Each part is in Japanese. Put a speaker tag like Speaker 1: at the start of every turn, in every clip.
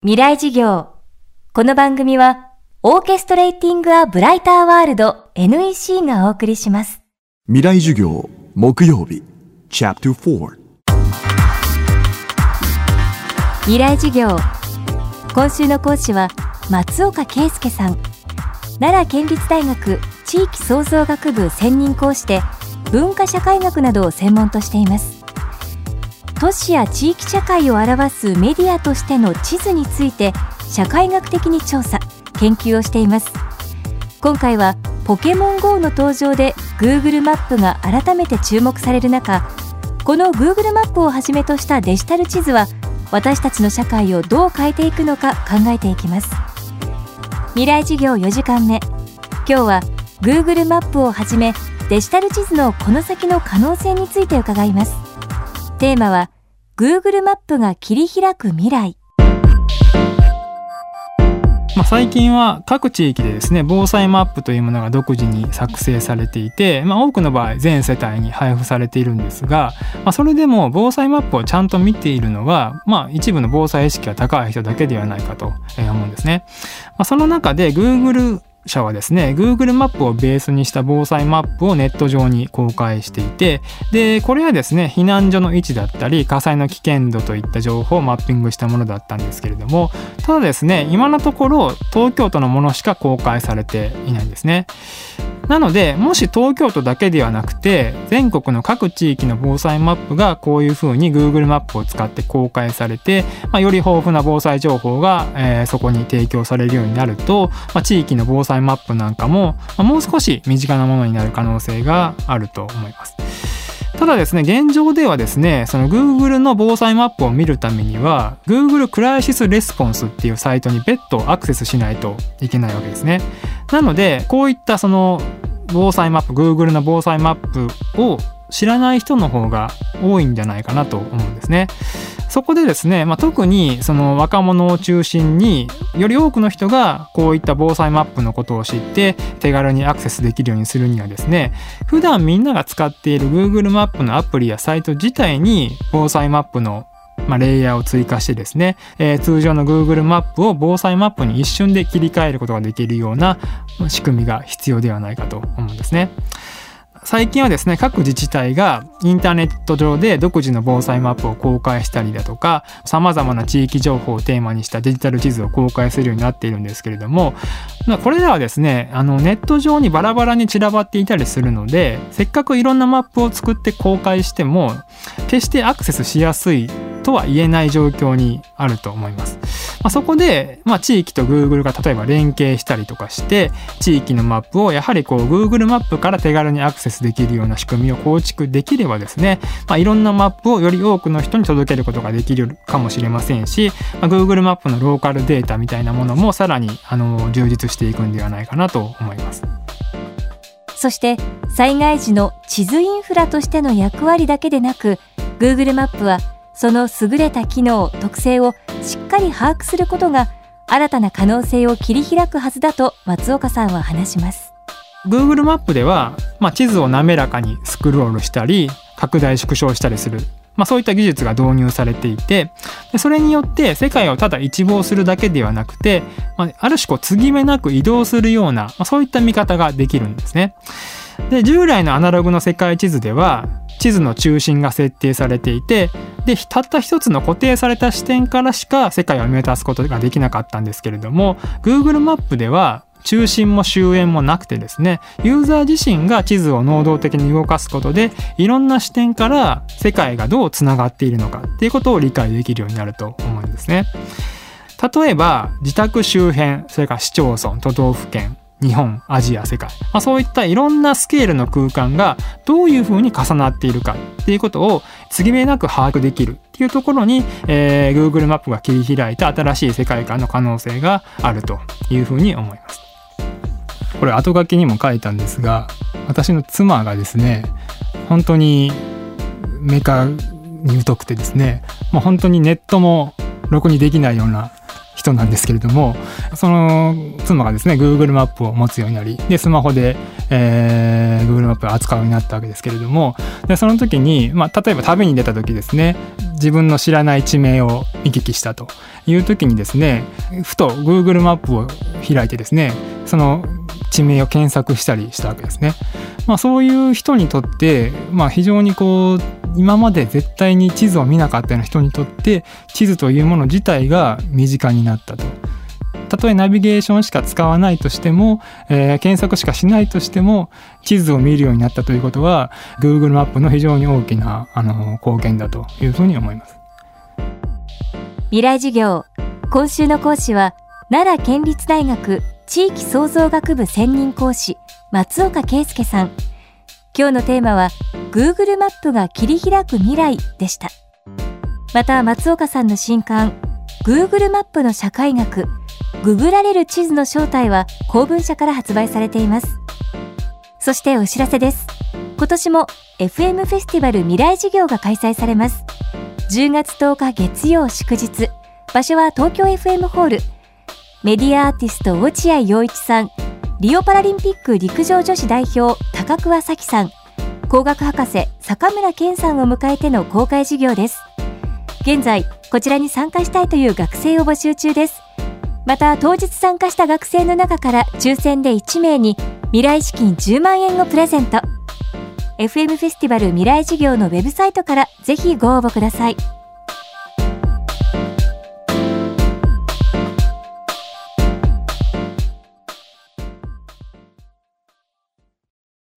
Speaker 1: 未来事業。この番組はオーケストレーティング・ア・ブライター・ワールド NEC がお送りします。
Speaker 2: 未来授業木曜日チャプター4
Speaker 1: 未来事業。今週の講師は松岡圭介さん。奈良県立大学地域創造学部専任講師で文化社会学などを専門としています都市や地域社会を表すメディアとしての地図について社会学的に調査研究をしています。今回はポケモン GO の登場で Google マップが改めて注目される中この Google マップをはじめとしたデジタル地図は私たちの社会をどう変えていくのか考えていきます。未来事業4時間目。今日は Google マップをはじめデジタル地図のこの先の可能性について伺います。テーマは Google マップが切り開く未来
Speaker 3: まあ、最近は各地域でですね防災マップというものが独自に作成されていて、まあ、多くの場合全世帯に配布されているんですが、まあ、それでも防災マップをちゃんと見ているのは、まあ、一部の防災意識が高い人だけではないかと思うんですね。まあ、その中で Google 社はですね Google マップをベースにした防災マップをネット上に公開していてでこれはですね避難所の位置だったり火災の危険度といった情報をマッピングしたものだったんですけれどもただですね今のところ東京都のものしか公開されていないんですね。なのでもし東京都だけではなくて全国の各地域の防災マップがこういうふうに Google マップを使って公開されて、まあ、より豊富な防災情報が、えー、そこに提供されるようになると、まあ、地域の防災マップなんかも、まあ、もう少し身近なものになる可能性があると思います。ただですね、現状ではですね、その Google の防災マップを見るためには、Google クライシスレスポンスっていうサイトに別途アクセスしないといけないわけですね。なので、こういったその防災マップ、Google の防災マップを知らない人の方が多いんじゃないかなと思うんですね。そこでですね、まあ、特にその若者を中心により多くの人がこういった防災マップのことを知って手軽にアクセスできるようにするにはですね普段みんなが使っている Google マップのアプリやサイト自体に防災マップのまあ、レイヤーを追加してですね、えー、通常の Google マップを防災マップに一瞬で切り替えることができるような仕組みが必要ではないかと思うんですね。最近はですね各自治体がインターネット上で独自の防災マップを公開したりだとかさまざまな地域情報をテーマにしたデジタル地図を公開するようになっているんですけれどもこれらはですねあのネット上にバラバラに散らばっていたりするのでせっかくいろんなマップを作って公開しても決してアクセスしやすいとは言えない状況にあると思います。まあ、そこで、まあ、地域と Google が例えば連携したりとかして地域のマップをやはりこう Google マップから手軽にアクセスできるような仕組みを構築できればですね、まあ、いろんなマップをより多くの人に届けることができるかもしれませんし、まあ、Google マップのローカルデータみたいなものもさらにあの充実していくんではないかなと思います。
Speaker 1: そして災害時の地図インフラとしての役割だけでなく Google マップはその優れた機能特性をしっかり把握することが新たな可能性を切り開くはずだと松岡さんは話します
Speaker 3: Google マップでは、まあ、地図を滑らかにスクロールしたり拡大縮小したりする、まあ、そういった技術が導入されていてでそれによって世界をただ一望するだけではなくて、まあ、ある種こう継ぎ目なく移動するような、まあ、そういった見方ができるんですね。で従来のアナログの世界地図では地図の中心が設定されていてでたった一つの固定された視点からしか世界を見渡すことができなかったんですけれども Google マップでは中心も終焉もなくてですねユーザー自身が地図を能動的に動かすことでいろんな視点から世界がどうつながっているのかっていうことを理解できるようになると思うんですね。例えば自宅周辺それから市町村都道府県日本アジア世界、まあ、そういったいろんなスケールの空間がどういうふうに重なっているかっていうことを継ぎ目なく把握できるっていうところに、えー、Google マップが切り開いた新しい世界観の可能性があるというふうに思います。これ後書きにも書いたんですが私の妻がですね本当にメカに疎くてですねもう本当にネットもろくにできないような人なんですけれどもその妻がですね Google マップを持つようになりでスマホで、えー、Google マップを扱うようになったわけですけれどもでその時に、まあ、例えば旅に出た時ですね自分の知らない地名を見聞きしたという時にですねふと Google マップを開いてですねその地名を検索したりしたわけですね。まあ、そういう人にとって、まあ、非常にこう今まで絶対に地図を見なかったような人にとって地図というもの自体が身近になったと。たとえナビゲーションしか使わないとしても、えー、検索しかしないとしても地図を見るようになったということは Google マップの非常に大きなあの貢献だというふうに思います。
Speaker 1: 未来授業。今週の講師は奈良県立大学地域創造学部専任講師。松岡圭介さん。今日のテーマは Google マップが切り開く未来でした。また松岡さんの新刊 Google マップの社会学ググられる地図の正体は公文社から発売されています。そしてお知らせです。今年も FM フェスティバル未来事業が開催されます。10月10日月曜祝日。場所は東京 FM ホール。メディアアーティスト落合陽一さん。リオパラリンピック陸上女子代表高桑早紀さん。工学博士坂村健さんを迎えての公開授業です。現在こちらに参加したいという学生を募集中です。また当日参加した学生の中から抽選で1名に未来資金10万円をプレゼント。FM フェスティバル未来事業のウェブサイトからぜひご応募ください。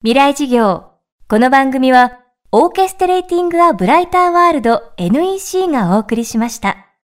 Speaker 1: 未来事業。この番組は、オーケストレーティング・ア・ブライター・ワールド NEC がお送りしました。